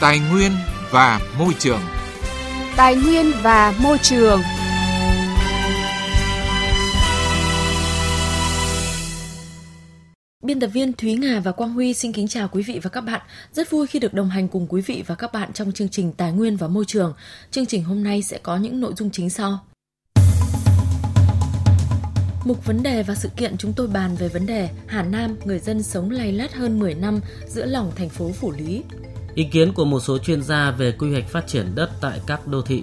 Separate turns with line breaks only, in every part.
Tài nguyên và Môi trường
Tài nguyên và Môi trường
Biên tập viên Thúy Nga và Quang Huy xin kính chào quý vị và các bạn. Rất vui khi được đồng hành cùng quý vị và các bạn trong chương trình Tài nguyên và Môi trường. Chương trình hôm nay sẽ có những nội dung chính sau. Mục vấn đề và sự kiện chúng tôi bàn về vấn đề Hà Nam, người dân sống lay lắt hơn 10 năm giữa lòng thành phố Phủ Lý.
Ý kiến của một số chuyên gia về quy hoạch phát triển đất tại các đô thị.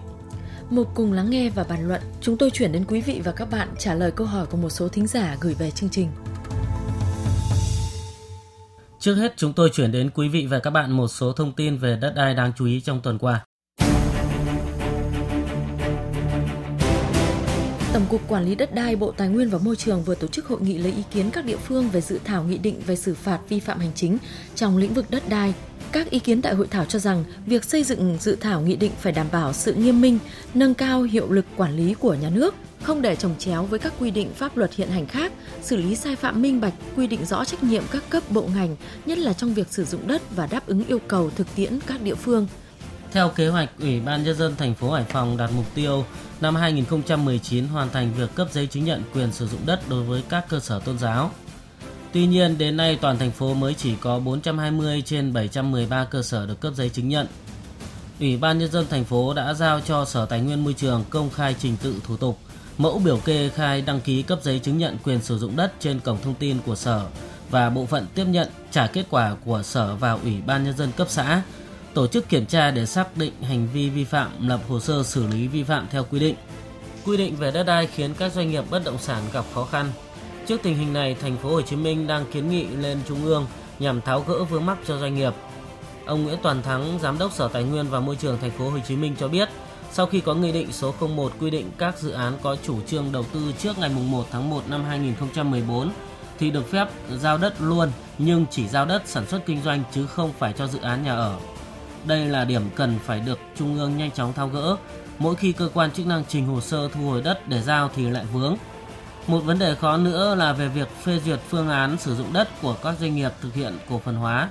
Mục cùng lắng nghe và bàn luận, chúng tôi chuyển đến quý vị và các bạn trả lời câu hỏi của một số thính giả gửi về chương trình.
Trước hết, chúng tôi chuyển đến quý vị và các bạn một số thông tin về đất đai đáng chú ý trong tuần qua.
Tổng cục Quản lý đất đai Bộ Tài nguyên và Môi trường vừa tổ chức hội nghị lấy ý kiến các địa phương về dự thảo nghị định về xử phạt vi phạm hành chính trong lĩnh vực đất đai. Các ý kiến tại hội thảo cho rằng việc xây dựng dự thảo nghị định phải đảm bảo sự nghiêm minh, nâng cao hiệu lực quản lý của nhà nước, không để trồng chéo với các quy định pháp luật hiện hành khác, xử lý sai phạm minh bạch, quy định rõ trách nhiệm các cấp bộ ngành, nhất là trong việc sử dụng đất và đáp ứng yêu cầu thực tiễn các địa phương.
Theo kế hoạch, Ủy ban nhân dân thành phố Hải Phòng đặt mục tiêu năm 2019 hoàn thành việc cấp giấy chứng nhận quyền sử dụng đất đối với các cơ sở tôn giáo. Tuy nhiên, đến nay toàn thành phố mới chỉ có 420 trên 713 cơ sở được cấp giấy chứng nhận. Ủy ban nhân dân thành phố đã giao cho Sở Tài nguyên Môi trường công khai trình tự thủ tục, mẫu biểu kê khai đăng ký cấp giấy chứng nhận quyền sử dụng đất trên cổng thông tin của Sở và bộ phận tiếp nhận trả kết quả của Sở vào Ủy ban nhân dân cấp xã tổ chức kiểm tra để xác định hành vi vi phạm, lập hồ sơ xử lý vi phạm theo quy định. Quy định về đất đai khiến các doanh nghiệp bất động sản gặp khó khăn. Trước tình hình này, thành phố Hồ Chí Minh đang kiến nghị lên trung ương nhằm tháo gỡ vướng mắc cho doanh nghiệp. Ông Nguyễn Toàn Thắng, giám đốc Sở Tài nguyên và Môi trường thành phố Hồ Chí Minh cho biết, sau khi có nghị định số 01 quy định các dự án có chủ trương đầu tư trước ngày 1 tháng 1 năm 2014 thì được phép giao đất luôn nhưng chỉ giao đất sản xuất kinh doanh chứ không phải cho dự án nhà ở. Đây là điểm cần phải được Trung ương nhanh chóng thao gỡ. Mỗi khi cơ quan chức năng trình hồ sơ thu hồi đất để giao thì lại vướng. Một vấn đề khó nữa là về việc phê duyệt phương án sử dụng đất của các doanh nghiệp thực hiện cổ phần hóa.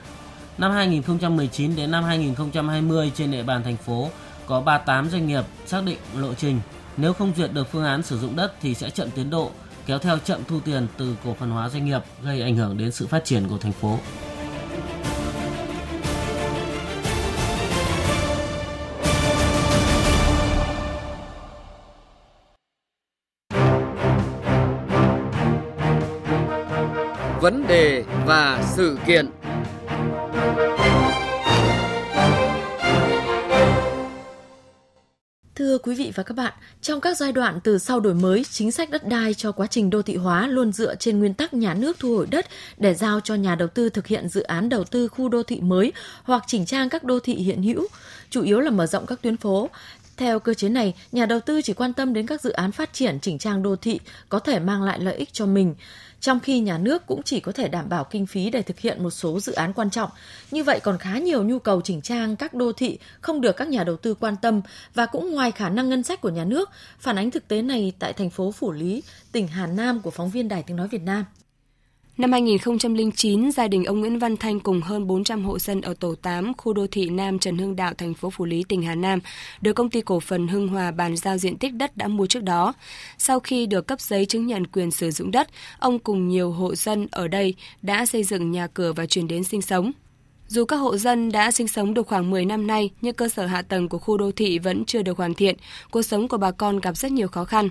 Năm 2019 đến năm 2020 trên địa bàn thành phố có 38 doanh nghiệp xác định lộ trình. Nếu không duyệt được phương án sử dụng đất thì sẽ chậm tiến độ, kéo theo chậm thu tiền từ cổ phần hóa doanh nghiệp, gây ảnh hưởng đến sự phát triển của thành phố.
Vấn đề và sự kiện.
Thưa quý vị và các bạn, trong các giai đoạn từ sau đổi mới, chính sách đất đai cho quá trình đô thị hóa luôn dựa trên nguyên tắc nhà nước thu hồi đất để giao cho nhà đầu tư thực hiện dự án đầu tư khu đô thị mới hoặc chỉnh trang các đô thị hiện hữu, chủ yếu là mở rộng các tuyến phố. Theo cơ chế này, nhà đầu tư chỉ quan tâm đến các dự án phát triển chỉnh trang đô thị có thể mang lại lợi ích cho mình trong khi nhà nước cũng chỉ có thể đảm bảo kinh phí để thực hiện một số dự án quan trọng. Như vậy còn khá nhiều nhu cầu chỉnh trang các đô thị không được các nhà đầu tư quan tâm và cũng ngoài khả năng ngân sách của nhà nước. Phản ánh thực tế này tại thành phố Phủ Lý, tỉnh Hà Nam của phóng viên Đài Tiếng Nói Việt Nam.
Năm 2009, gia đình ông Nguyễn Văn Thanh cùng hơn 400 hộ dân ở tổ 8, khu đô thị Nam Trần Hưng Đạo, thành phố Phủ Lý, tỉnh Hà Nam, được công ty cổ phần Hưng Hòa bàn giao diện tích đất đã mua trước đó. Sau khi được cấp giấy chứng nhận quyền sử dụng đất, ông cùng nhiều hộ dân ở đây đã xây dựng nhà cửa và chuyển đến sinh sống. Dù các hộ dân đã sinh sống được khoảng 10 năm nay, nhưng cơ sở hạ tầng của khu đô thị vẫn chưa được hoàn thiện, cuộc sống của bà con gặp rất nhiều khó khăn.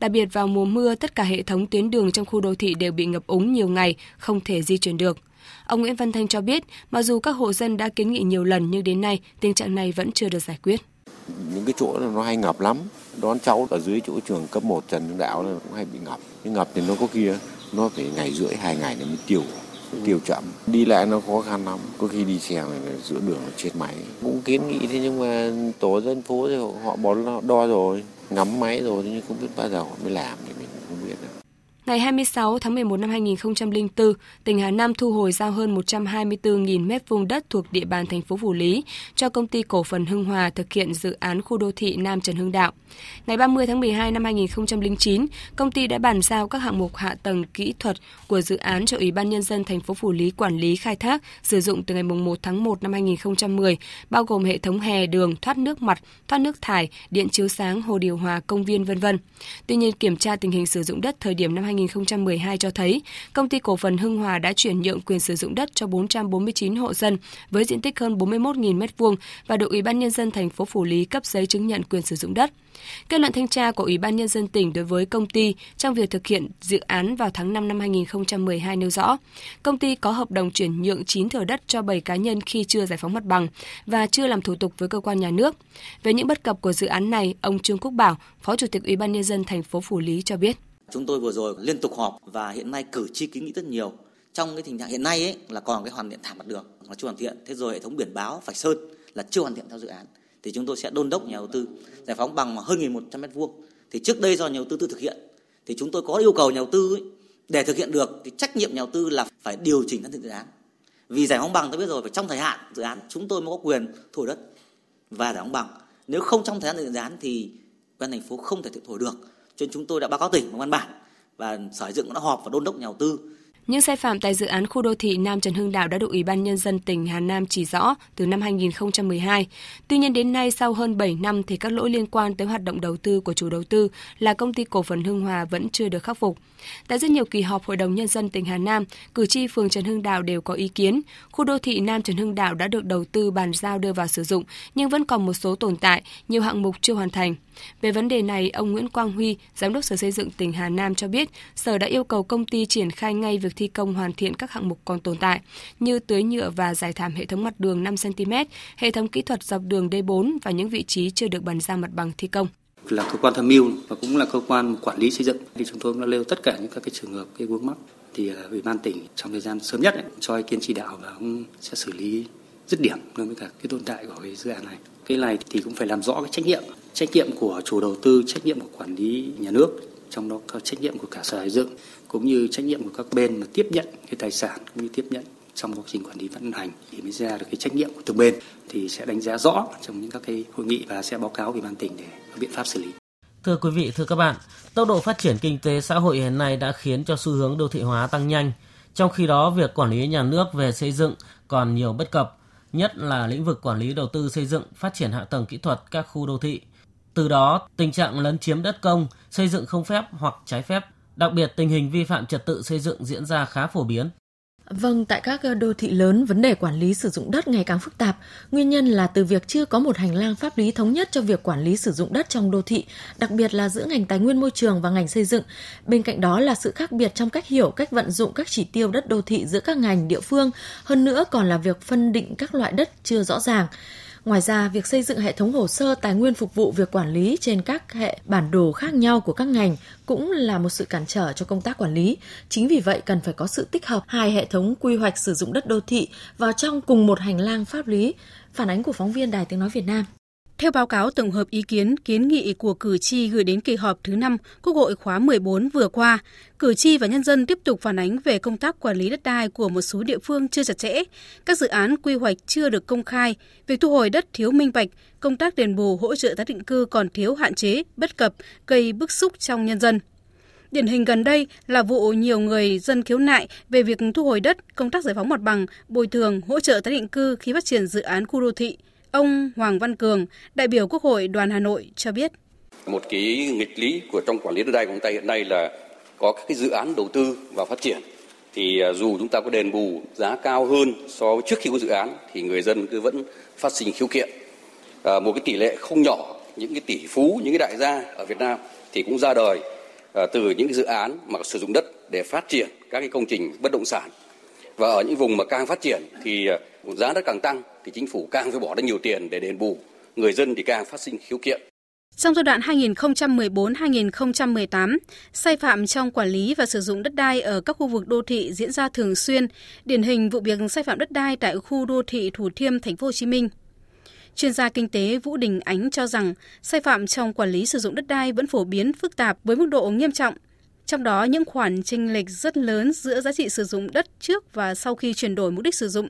Đặc biệt vào mùa mưa, tất cả hệ thống tuyến đường trong khu đô thị đều bị ngập úng nhiều ngày, không thể di chuyển được. Ông Nguyễn Văn Thanh cho biết, mặc dù các hộ dân đã kiến nghị nhiều lần nhưng đến nay tình trạng này vẫn chưa được giải quyết.
Những cái chỗ nó hay ngập lắm. Đón cháu ở dưới chỗ trường cấp 1 Trần Hưng Đạo nó cũng hay bị ngập. Nhưng ngập thì nó có kia, nó phải ngày rưỡi, hai ngày nó mới tiêu tiêu chậm đi lại nó khó khăn lắm có khi đi xe này giữa đường nó chết máy cũng kiến nghị thế nhưng mà tổ dân phố thì họ bỏ đo rồi ngắm máy rồi nhưng không biết bao giờ mới làm những mình không biết được.
Ngày 26 tháng 11 năm 2004, tỉnh Hà Nam thu hồi giao hơn 124.000 mét vuông đất thuộc địa bàn thành phố Phủ Lý cho công ty cổ phần Hưng Hòa thực hiện dự án khu đô thị Nam Trần Hưng Đạo. Ngày 30 tháng 12 năm 2009, công ty đã bàn giao các hạng mục hạ tầng kỹ thuật của dự án cho Ủy ban nhân dân thành phố Phủ Lý quản lý khai thác, sử dụng từ ngày 1 tháng 1 năm 2010, bao gồm hệ thống hè, đường, thoát nước mặt, thoát nước thải, điện chiếu sáng, hồ điều hòa, công viên vân vân. Tuy nhiên, kiểm tra tình hình sử dụng đất thời điểm năm 2012 cho thấy, công ty cổ phần Hưng Hòa đã chuyển nhượng quyền sử dụng đất cho 449 hộ dân với diện tích hơn 41.000 m2 và được Ủy ban nhân dân thành phố Phủ Lý cấp giấy chứng nhận quyền sử dụng đất. Kết luận thanh tra của Ủy ban Nhân dân tỉnh đối với công ty trong việc thực hiện dự án vào tháng 5 năm 2012 nêu rõ, công ty có hợp đồng chuyển nhượng 9 thửa đất cho 7 cá nhân khi chưa giải phóng mặt bằng và chưa làm thủ tục với cơ quan nhà nước. Về những bất cập của dự án này, ông Trương Quốc Bảo, Phó Chủ tịch Ủy ban Nhân dân thành phố Phủ Lý cho biết.
Chúng tôi vừa rồi liên tục họp và hiện nay cử tri kiến nghị rất nhiều. Trong cái tình trạng hiện nay ấy, là còn cái hoàn thiện thảm mặt đường là chưa hoàn thiện. Thế rồi hệ thống biển báo phải sơn là chưa hoàn thiện theo dự án thì chúng tôi sẽ đôn đốc nhà đầu tư giải phóng bằng hơn 1.100 mét vuông. Thì trước đây do nhà đầu tư tự thực hiện thì chúng tôi có yêu cầu nhà đầu tư ấy, để thực hiện được thì trách nhiệm nhà đầu tư là phải điều chỉnh các dự án. Vì giải phóng bằng tôi biết rồi phải trong thời hạn dự án chúng tôi mới có quyền thổi đất và giải phóng bằng. Nếu không trong thời hạn dự án thì ban thành phố không thể thổi được. Cho nên chúng tôi đã báo cáo tỉnh bằng văn bản và sở dựng đã họp và đôn đốc nhà đầu tư
những sai phạm tại dự án khu đô thị Nam Trần Hưng Đạo đã được Ủy ban Nhân dân tỉnh Hà Nam chỉ rõ từ năm 2012. Tuy nhiên đến nay sau hơn 7 năm thì các lỗi liên quan tới hoạt động đầu tư của chủ đầu tư là công ty cổ phần Hưng Hòa vẫn chưa được khắc phục. Tại rất nhiều kỳ họp Hội đồng Nhân dân tỉnh Hà Nam, cử tri phường Trần Hưng Đạo đều có ý kiến. Khu đô thị Nam Trần Hưng Đạo đã được đầu tư bàn giao đưa vào sử dụng, nhưng vẫn còn một số tồn tại, nhiều hạng mục chưa hoàn thành. Về vấn đề này, ông Nguyễn Quang Huy, Giám đốc Sở Xây dựng tỉnh Hà Nam cho biết, Sở đã yêu cầu công ty triển khai ngay việc thi công hoàn thiện các hạng mục còn tồn tại, như tưới nhựa và giải thảm hệ thống mặt đường 5 cm, hệ thống kỹ thuật dọc đường D4 và những vị trí chưa được bàn giao mặt bằng thi công.
Là cơ quan tham mưu và cũng là cơ quan quản lý xây dựng. Thì chúng tôi cũng đã nêu tất cả những các cái trường hợp cái vướng mắc. Thì à, ủy ban tỉnh trong thời gian sớm nhất ấy, cho ý kiến chỉ đạo và cũng sẽ xử lý dứt điểm đối với cả cái tồn tại của cái dự án này. Cái này thì cũng phải làm rõ cái trách nhiệm. Trách nhiệm của chủ đầu tư trách nhiệm của quản lý nhà nước trong đó có trách nhiệm của cả sở xây dựng cũng như trách nhiệm của các bên mà tiếp nhận cái tài sản cũng như tiếp nhận trong quá trình quản lý vận hành thì mới ra được cái trách nhiệm của từng bên thì sẽ đánh giá rõ trong những các cái hội nghị và sẽ báo cáo ủy ban tỉnh để có biện pháp xử lý.
Thưa quý vị, thưa các bạn, tốc độ phát triển kinh tế xã hội hiện nay đã khiến cho xu hướng đô thị hóa tăng nhanh. Trong khi đó, việc quản lý nhà nước về xây dựng còn nhiều bất cập, nhất là lĩnh vực quản lý đầu tư xây dựng, phát triển hạ tầng kỹ thuật các khu đô thị. Từ đó, tình trạng lấn chiếm đất công, xây dựng không phép hoặc trái phép, đặc biệt tình hình vi phạm trật tự xây dựng diễn ra khá phổ biến.
Vâng, tại các ờ, đô thị lớn, vấn đề quản lý sử dụng đất ngày càng phức tạp. Nguyên nhân là từ việc chưa có một hành lang pháp lý thống nhất cho việc quản lý sử dụng đất trong đô thị, đặc biệt là giữa ngành tài nguyên môi trường và ngành xây dựng. Bên cạnh đó là sự khác biệt trong cách hiểu, cách vận dụng các chỉ tiêu đất đô thị giữa các ngành địa phương. Hơn nữa còn là việc phân định các loại đất chưa rõ ràng. Ngoài ra, việc xây dựng hệ thống hồ sơ tài nguyên phục vụ việc quản lý trên các hệ bản đồ khác nhau của các ngành cũng là một sự cản trở cho công tác quản lý. Chính vì vậy cần phải có sự tích hợp hai hệ thống quy hoạch sử dụng đất đô thị vào trong cùng một hành lang pháp lý. Phản ánh của phóng viên Đài Tiếng Nói Việt Nam.
Theo báo cáo tổng hợp ý kiến kiến nghị của cử tri gửi đến kỳ họp thứ 5 Quốc hội khóa 14 vừa qua, cử tri và nhân dân tiếp tục phản ánh về công tác quản lý đất đai của một số địa phương chưa chặt chẽ, các dự án quy hoạch chưa được công khai, việc thu hồi đất thiếu minh bạch, công tác đền bù hỗ trợ tái định cư còn thiếu hạn chế, bất cập, gây bức xúc trong nhân dân. Điển hình gần đây là vụ nhiều người dân khiếu nại về việc thu hồi đất, công tác giải phóng mặt bằng, bồi thường, hỗ trợ tái định cư khi phát triển dự án khu đô thị – Ông Hoàng Văn Cường, đại biểu Quốc hội đoàn Hà Nội cho biết.
Một cái nghịch lý của trong quản lý đất đai của chúng ta hiện nay là có các cái dự án đầu tư và phát triển thì à, dù chúng ta có đền bù giá cao hơn so với trước khi có dự án thì người dân cứ vẫn phát sinh khiếu kiện. À, một cái tỷ lệ không nhỏ những cái tỷ phú, những cái đại gia ở Việt Nam thì cũng ra đời à, từ những cái dự án mà sử dụng đất để phát triển các cái công trình bất động sản. Và ở những vùng mà càng phát triển thì ờ, giá đất càng tăng thì chính phủ càng phải bỏ ra nhiều tiền để đền bù, người dân thì càng phát sinh khiếu kiện.
Trong giai đoạn 2014-2018, sai phạm trong quản lý và sử dụng đất đai ở các khu vực đô thị diễn ra thường xuyên, điển hình vụ việc sai phạm đất đai tại khu đô thị Thủ Thiêm, thành phố Hồ Chí Minh. Chuyên gia kinh tế Vũ Đình Ánh cho rằng sai phạm trong quản lý sử dụng đất đai vẫn phổ biến phức tạp với mức độ nghiêm trọng. Trong đó những khoản chênh lệch rất lớn giữa giá trị sử dụng đất trước và sau khi chuyển đổi mục đích sử dụng,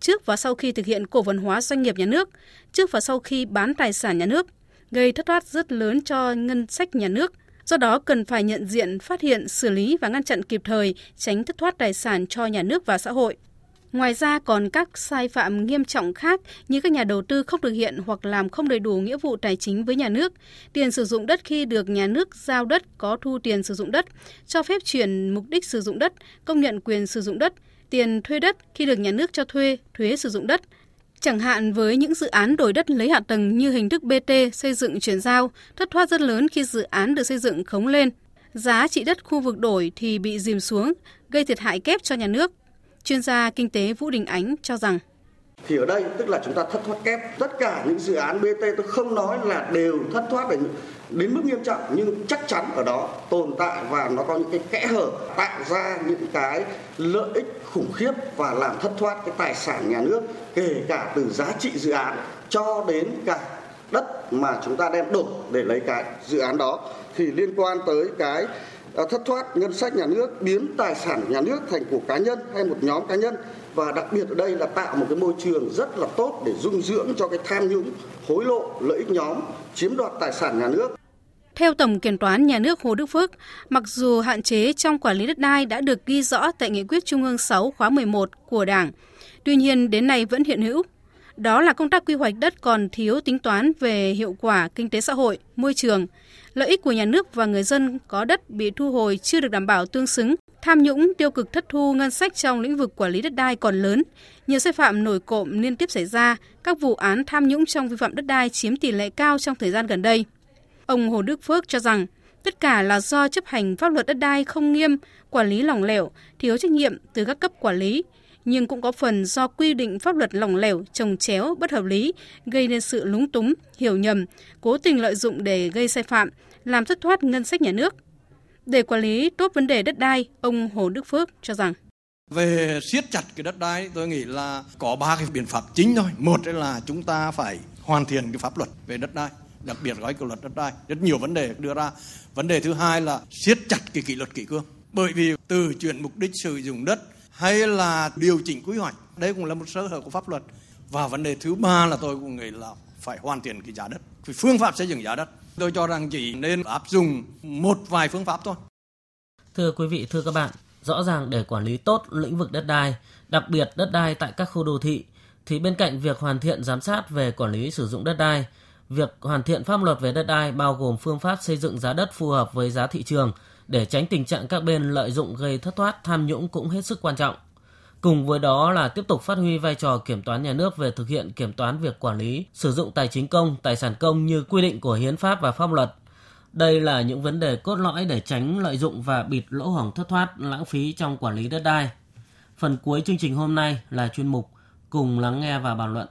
trước và sau khi thực hiện cổ phần hóa doanh nghiệp nhà nước, trước và sau khi bán tài sản nhà nước, gây thất thoát rất lớn cho ngân sách nhà nước. Do đó cần phải nhận diện, phát hiện, xử lý và ngăn chặn kịp thời, tránh thất thoát tài sản cho nhà nước và xã hội. Ngoài ra còn các sai phạm nghiêm trọng khác như các nhà đầu tư không thực hiện hoặc làm không đầy đủ nghĩa vụ tài chính với nhà nước, tiền sử dụng đất khi được nhà nước giao đất có thu tiền sử dụng đất, cho phép chuyển mục đích sử dụng đất, công nhận quyền sử dụng đất, tiền thuê đất khi được nhà nước cho thuê, thuế sử dụng đất. Chẳng hạn với những dự án đổi đất lấy hạ tầng như hình thức BT xây dựng chuyển giao, thất thoát rất lớn khi dự án được xây dựng khống lên. Giá trị đất khu vực đổi thì bị dìm xuống, gây thiệt hại kép cho nhà nước. Chuyên gia kinh tế Vũ Đình Ánh cho rằng
thì ở đây tức là chúng ta thất thoát kép. Tất cả những dự án BT tôi không nói là đều thất thoát đến, đến mức nghiêm trọng nhưng chắc chắn ở đó tồn tại và nó có những cái kẽ hở tạo ra những cái lợi ích khủng khiếp và làm thất thoát cái tài sản nhà nước kể cả từ giá trị dự án cho đến cả đất mà chúng ta đem đổ để lấy cái dự án đó. Thì liên quan tới cái thất thoát ngân sách nhà nước biến tài sản nhà nước thành của cá nhân hay một nhóm cá nhân. Và đặc biệt ở đây là tạo một cái môi trường rất là tốt để dung dưỡng cho cái tham nhũng hối lộ lợi ích nhóm chiếm đoạt tài sản nhà nước.
Theo Tổng Kiểm toán Nhà nước Hồ Đức Phước, mặc dù hạn chế trong quản lý đất đai đã được ghi rõ tại Nghị quyết Trung ương 6 khóa 11 của Đảng, tuy nhiên đến nay vẫn hiện hữu. Đó là công tác quy hoạch đất còn thiếu tính toán về hiệu quả kinh tế xã hội, môi trường, lợi ích của nhà nước và người dân có đất bị thu hồi chưa được đảm bảo tương xứng, tham nhũng tiêu cực thất thu ngân sách trong lĩnh vực quản lý đất đai còn lớn, nhiều sai phạm nổi cộm liên tiếp xảy ra, các vụ án tham nhũng trong vi phạm đất đai chiếm tỷ lệ cao trong thời gian gần đây. Ông Hồ Đức Phước cho rằng tất cả là do chấp hành pháp luật đất đai không nghiêm, quản lý lỏng lẻo, thiếu trách nhiệm từ các cấp quản lý, nhưng cũng có phần do quy định pháp luật lỏng lẻo, trồng chéo, bất hợp lý, gây nên sự lúng túng, hiểu nhầm, cố tình lợi dụng để gây sai phạm, làm thất thoát ngân sách nhà nước. Để quản lý tốt vấn đề đất đai, ông Hồ Đức Phước cho rằng.
Về siết chặt cái đất đai tôi nghĩ là có ba cái biện pháp chính thôi. Một là chúng ta phải hoàn thiện cái pháp luật về đất đai đặc biệt gói kỷ luật đất đai rất nhiều vấn đề đưa ra. Vấn đề thứ hai là siết chặt cái kỷ luật kỷ cương. Bởi vì từ chuyển mục đích sử dụng đất hay là điều chỉnh quy hoạch? Đấy cũng là một sơ hở của pháp luật. Và vấn đề thứ ba là tôi cũng nghĩ là phải hoàn thiện cái giá đất. Cái phương pháp xây dựng giá đất. Tôi cho rằng chỉ nên áp dụng một vài phương pháp thôi.
Thưa quý vị, thưa các bạn, rõ ràng để quản lý tốt lĩnh vực đất đai, đặc biệt đất đai tại các khu đô thị, thì bên cạnh việc hoàn thiện giám sát về quản lý sử dụng đất đai, việc hoàn thiện pháp luật về đất đai bao gồm phương pháp xây dựng giá đất phù hợp với giá thị trường để tránh tình trạng các bên lợi dụng gây thất thoát tham nhũng cũng hết sức quan trọng. Cùng với đó là tiếp tục phát huy vai trò kiểm toán nhà nước về thực hiện kiểm toán việc quản lý, sử dụng tài chính công, tài sản công như quy định của hiến pháp và pháp luật. Đây là những vấn đề cốt lõi để tránh lợi dụng và bịt lỗ hổng thất thoát, lãng phí trong quản lý đất đai. Phần cuối chương trình hôm nay là chuyên mục cùng lắng nghe và bàn luận.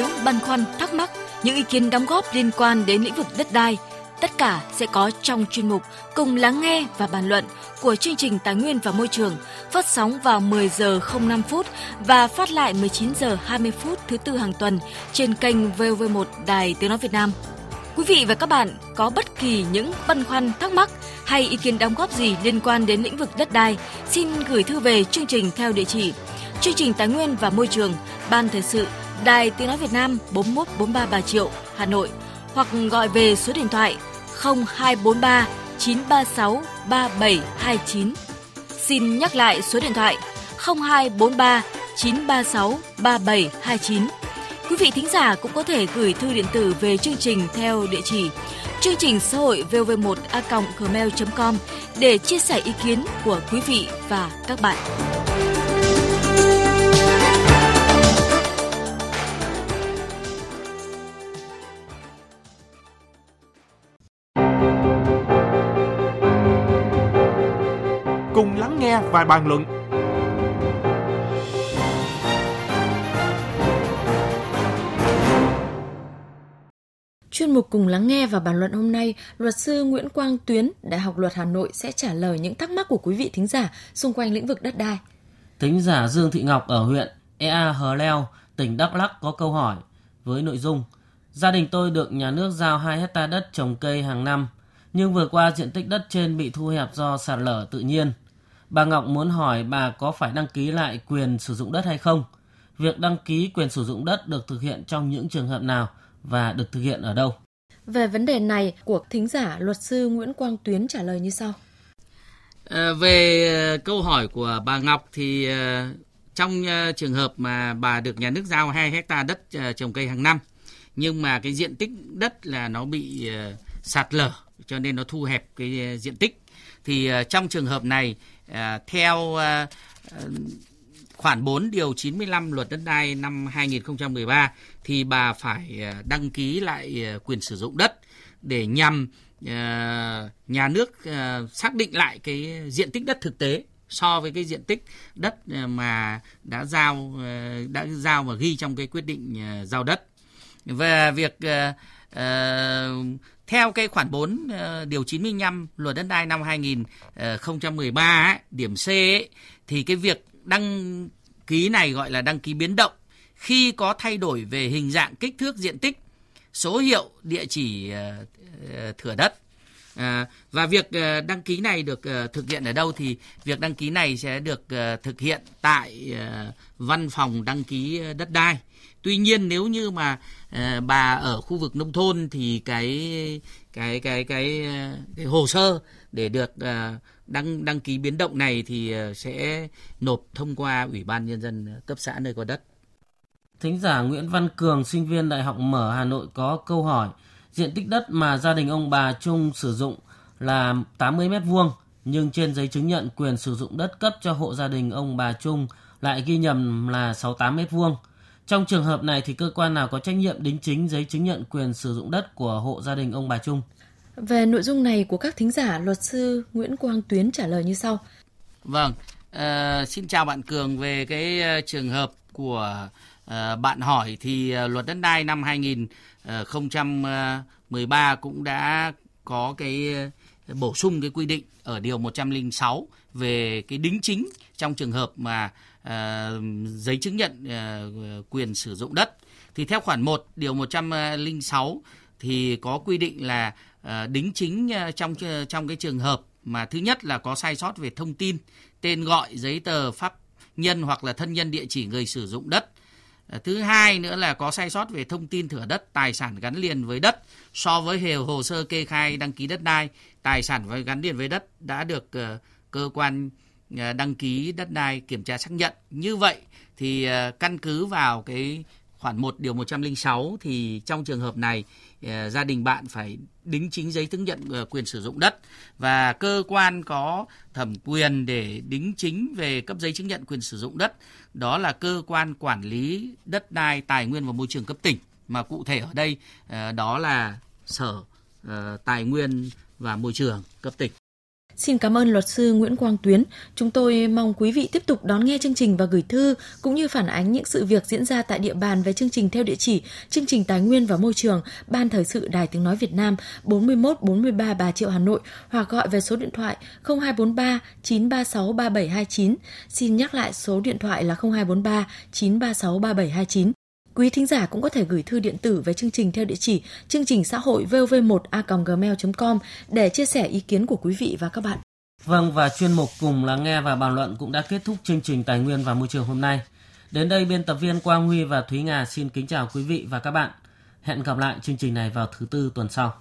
Những băn khoăn thắc mắc, những ý kiến đóng góp liên quan đến lĩnh vực đất đai, tất cả sẽ có trong chuyên mục cùng lắng nghe và bàn luận của chương trình Tài nguyên và Môi trường phát sóng vào 10 giờ 05 phút và phát lại 19 giờ 20 phút thứ tư hàng tuần trên kênh VV1 Đài Tiếng nói Việt Nam. Quý vị và các bạn có bất kỳ những băn khoăn thắc mắc hay ý kiến đóng góp gì liên quan đến lĩnh vực đất đai, xin gửi thư về chương trình theo địa chỉ chương trình Tài nguyên và Môi trường, Ban Thời sự Đài Tiếng Nói Việt Nam 4143 Bà Triệu, Hà Nội hoặc gọi về số điện thoại 0243 936 3729. Xin nhắc lại số điện thoại 0243 936 3729. Quý vị thính giả cũng có thể gửi thư điện tử về chương trình theo địa chỉ chương trình xã hội vv1a.gmail.com để chia sẻ ý kiến của quý vị và các bạn.
Và bàn luận.
chuyên mục cùng lắng nghe và bàn luận hôm nay, luật sư Nguyễn Quang Tuyến, Đại học Luật Hà Nội sẽ trả lời những thắc mắc của quý vị thính giả xung quanh lĩnh vực đất đai.
Thính giả Dương Thị Ngọc ở huyện Ea Hờ Leo, tỉnh Đắk Lắk có câu hỏi với nội dung Gia đình tôi được nhà nước giao 2 hecta đất trồng cây hàng năm, nhưng vừa qua diện tích đất trên bị thu hẹp do sạt lở tự nhiên. Bà Ngọc muốn hỏi bà có phải đăng ký lại quyền sử dụng đất hay không? Việc đăng ký quyền sử dụng đất được thực hiện trong những trường hợp nào và được thực hiện ở đâu?
Về vấn đề này, của thính giả luật sư Nguyễn Quang Tuyến trả lời như sau.
À, về ờ, câu hỏi của bà Ngọc thì ờ, trong trường hợp mà bà được nhà nước giao 2 hecta đất trồng cây hàng năm nhưng mà cái diện tích đất là nó bị sạt lở cho nên nó thu hẹp cái diện tích thì trong trường hợp này À, theo à, khoản 4 điều 95 luật đất đai năm 2013 thì bà phải à, đăng ký lại quyền sử dụng đất để nhằm nhà nước xác định lại cái diện tích đất thực tế so với cái diện tích đất mà đã giao đã giao và ghi trong cái quyết định giao đất. Về việc theo cái khoản 4 ờ, điều 95 luật đất đai năm 2013 ờ, ấy, điểm C ấy, thì cái việc đăng ký này gọi là đăng ký biến động khi có thay đổi về hình dạng kích thước diện tích số hiệu địa chỉ ờ, thửa đất À, và việc đăng ký này được thực hiện ở đâu thì việc đăng ký này sẽ được thực hiện tại văn phòng đăng ký đất đai. Tuy nhiên nếu như mà uh, bà ở khu vực nông thôn thì cái cái cái cái, cái hồ sơ để được uh, đăng đăng ký biến động này thì ờ, sẽ nộp thông qua Ủy ban nhân dân cấp xã nơi có đất.
Thính giả Nguyễn Văn Cường, sinh viên Đại học Mở Hà Nội có câu hỏi: diện tích đất mà gia đình ông bà Trung sử dụng là 80 mét vuông, nhưng trên giấy chứng nhận quyền sử dụng đất cấp cho hộ gia đình ông bà Trung lại ghi nhầm là 68 mét vuông. Trong trường hợp này thì cơ quan nào có trách nhiệm đính chính giấy chứng nhận quyền sử dụng đất của hộ gia đình ông bà Trung?
Về nội dung này của các thính giả, luật sư Nguyễn Quang Tuyến trả lời như sau.
Vâng, uh, xin chào bạn Cường về cái uh, trường hợp của uh, bạn hỏi thì uh, luật đất đai năm 2013 cũng đã có cái uh, bổ sung cái quy định ở điều 106 về cái đính chính trong trường hợp mà uh, À, giấy chứng nhận à, quyền sử dụng đất. Thì theo khoản 1 điều 106 à, thì có quy định là đính chính trong trong cái trường hợp mà thứ nhất là có sai sót về thông tin, tên gọi, giấy tờ pháp nhân hoặc là thân nhân địa chỉ người sử dụng đất thứ hai nữa là có sai sót về thông tin thửa đất, tài sản gắn liền với đất so với hề hồ sơ kê khai, đăng ký đất đai, tài sản gắn liền với đất đã được cơ quan À, đăng ký đất đai kiểm tra xác nhận. Như vậy thì à, căn cứ vào cái khoản 1 điều 106 thì trong trường hợp này à, gia đình bạn phải đính chính giấy chứng nhận quyền sử dụng đất và cơ quan có thẩm quyền để đính chính về cấp giấy chứng nhận quyền sử dụng đất. Đó là cơ quan quản lý đất đai tài nguyên và môi trường cấp tỉnh. Mà cụ thể ở đây đó là sở tài nguyên và môi trường cấp tỉnh.
Xin cảm ơn luật sư Nguyễn Quang Tuyến. Chúng tôi mong quý vị tiếp tục đón nghe chương trình và gửi thư cũng như phản ánh những sự việc diễn ra tại địa bàn về chương trình theo địa chỉ chương trình Tài nguyên và Môi trường, Ban Thời sự Đài Tiếng Nói Việt Nam 41 43 Bà Triệu Hà Nội hoặc gọi về số điện thoại 0243 936 3729. Xin nhắc lại số điện thoại là 0243 936 3729. Quý thính giả cũng có thể gửi thư điện tử về chương trình theo địa chỉ chương trình xã hội vov1a.gmail.com để chia sẻ ý kiến của quý vị và các bạn.
Vâng và chuyên mục cùng lắng nghe và bàn luận cũng đã kết thúc chương trình Tài nguyên và Môi trường hôm nay. Đến đây, biên tập viên Quang Huy và Thúy Nga xin kính chào quý vị và các bạn. Hẹn gặp lại chương trình này vào thứ tư tuần sau.